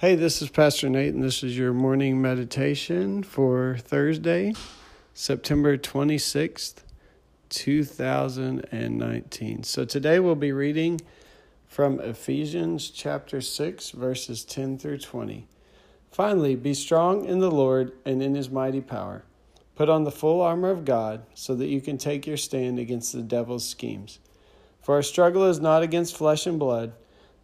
Hey, this is Pastor Nate, and this is your morning meditation for Thursday, September 26th, 2019. So today we'll be reading from Ephesians chapter 6, verses 10 through 20. Finally, be strong in the Lord and in his mighty power. Put on the full armor of God so that you can take your stand against the devil's schemes. For our struggle is not against flesh and blood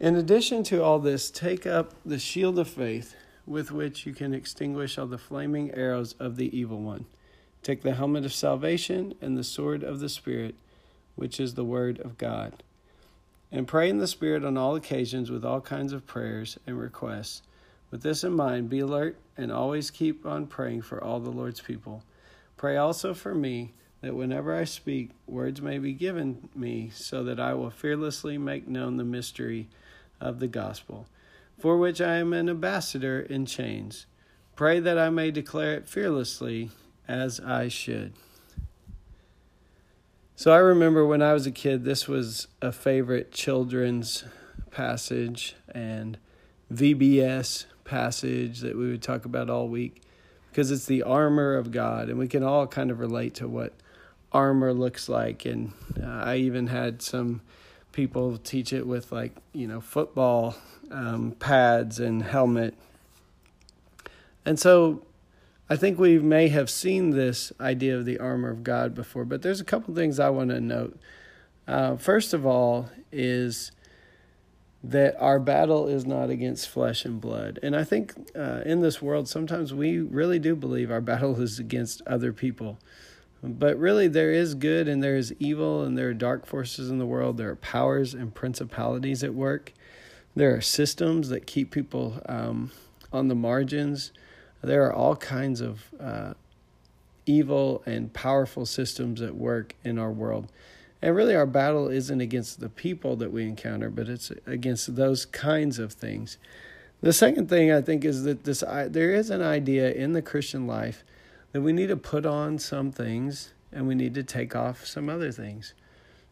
In addition to all this, take up the shield of faith with which you can extinguish all the flaming arrows of the evil one. Take the helmet of salvation and the sword of the Spirit, which is the word of God. And pray in the Spirit on all occasions with all kinds of prayers and requests. With this in mind, be alert and always keep on praying for all the Lord's people. Pray also for me that whenever I speak, words may be given me so that I will fearlessly make known the mystery of the gospel, for which I am an ambassador in chains. Pray that I may declare it fearlessly as I should. So I remember when I was a kid, this was a favorite children's passage and VBS passage that we would talk about all week because it's the armor of God, and we can all kind of relate to what armor looks like. And uh, I even had some people teach it with like you know football um, pads and helmet. And so i think we may have seen this idea of the armor of god before but there's a couple things i want to note. Uh, first of all is that our battle is not against flesh and blood. And i think uh, in this world sometimes we really do believe our battle is against other people but really, there is good and there is evil, and there are dark forces in the world. There are powers and principalities at work. There are systems that keep people um, on the margins. There are all kinds of uh, evil and powerful systems at work in our world. And really, our battle isn't against the people that we encounter, but it's against those kinds of things. The second thing I think is that this there is an idea in the Christian life that we need to put on some things and we need to take off some other things.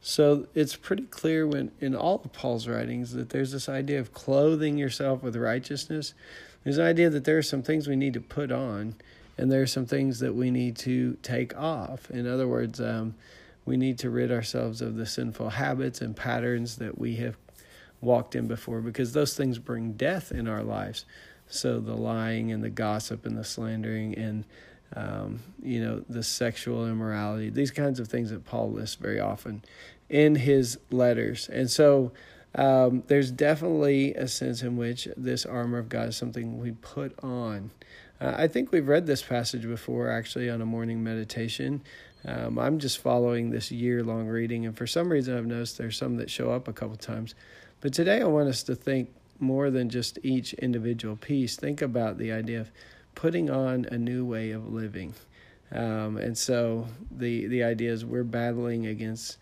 So it's pretty clear when in all of Paul's writings that there's this idea of clothing yourself with righteousness. There's an idea that there are some things we need to put on, and there are some things that we need to take off. In other words, um, we need to rid ourselves of the sinful habits and patterns that we have walked in before, because those things bring death in our lives. So the lying and the gossip and the slandering and um, you know, the sexual immorality, these kinds of things that Paul lists very often in his letters. And so um, there's definitely a sense in which this armor of God is something we put on. Uh, I think we've read this passage before, actually, on a morning meditation. Um, I'm just following this year long reading, and for some reason, I've noticed there's some that show up a couple times. But today, I want us to think more than just each individual piece. Think about the idea of putting on a new way of living. Um, and so the the idea is we're battling against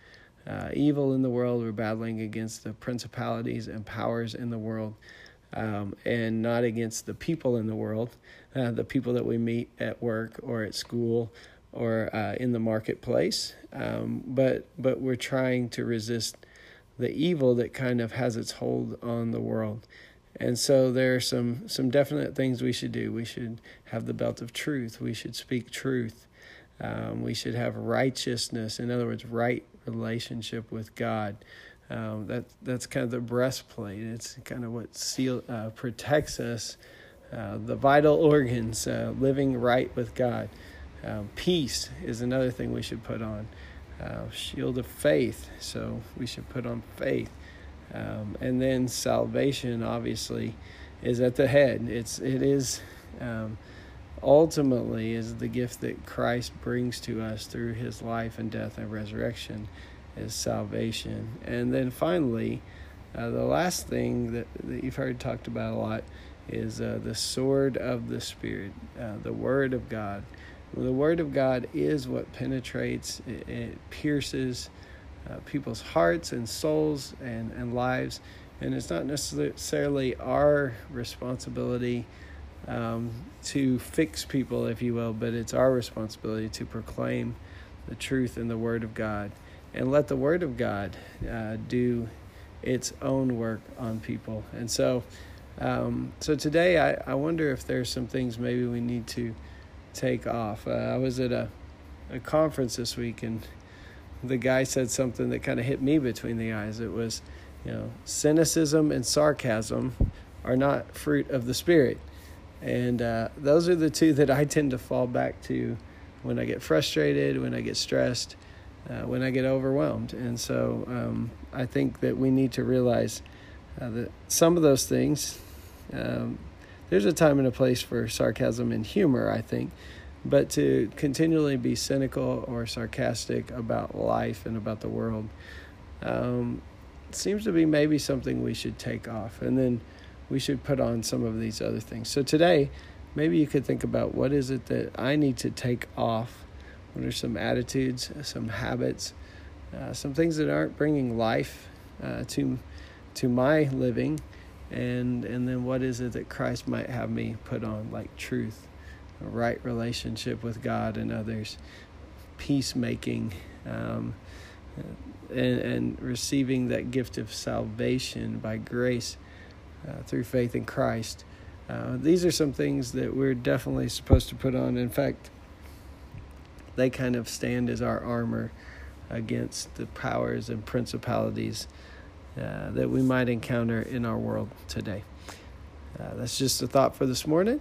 uh, evil in the world. We're battling against the principalities and powers in the world, um, and not against the people in the world, uh, the people that we meet at work or at school or uh, in the marketplace. Um, but but we're trying to resist the evil that kind of has its hold on the world. And so there are some some definite things we should do. We should have the belt of truth. We should speak truth. Um, we should have righteousness. In other words, right relationship with God. Um, that that's kind of the breastplate. It's kind of what seal uh, protects us, uh, the vital organs, uh, living right with God. Um, peace is another thing we should put on. Uh, shield of faith, so we should put on faith. Um, and then salvation, obviously, is at the head. It's it is um, ultimately is the gift that Christ brings to us through His life and death and resurrection, is salvation. And then finally, uh, the last thing that, that you've heard talked about a lot is uh, the sword of the Spirit, uh, the Word of God. The Word of God is what penetrates, it, it pierces uh, people's hearts and souls and, and lives. And it's not necessarily our responsibility um, to fix people, if you will, but it's our responsibility to proclaim the truth in the Word of God and let the Word of God uh, do its own work on people. And so, um, so today, I, I wonder if there's some things maybe we need to take off. Uh, I was at a, a conference this week, and the guy said something that kind of hit me between the eyes. It was, you know, cynicism and sarcasm are not fruit of the Spirit. And uh, those are the two that I tend to fall back to when I get frustrated, when I get stressed, uh, when I get overwhelmed. And so um, I think that we need to realize uh, that some of those things, um, there's a time and a place for sarcasm and humor, I think. But to continually be cynical or sarcastic about life and about the world um, seems to be maybe something we should take off. And then we should put on some of these other things. So today, maybe you could think about what is it that I need to take off? What are some attitudes, some habits, uh, some things that aren't bringing life uh, to to my living, and and then what is it that Christ might have me put on, like truth, a right relationship with God and others, peacemaking. Um, and, and receiving that gift of salvation by grace uh, through faith in Christ. Uh, these are some things that we're definitely supposed to put on. In fact, they kind of stand as our armor against the powers and principalities uh, that we might encounter in our world today. Uh, that's just a thought for this morning,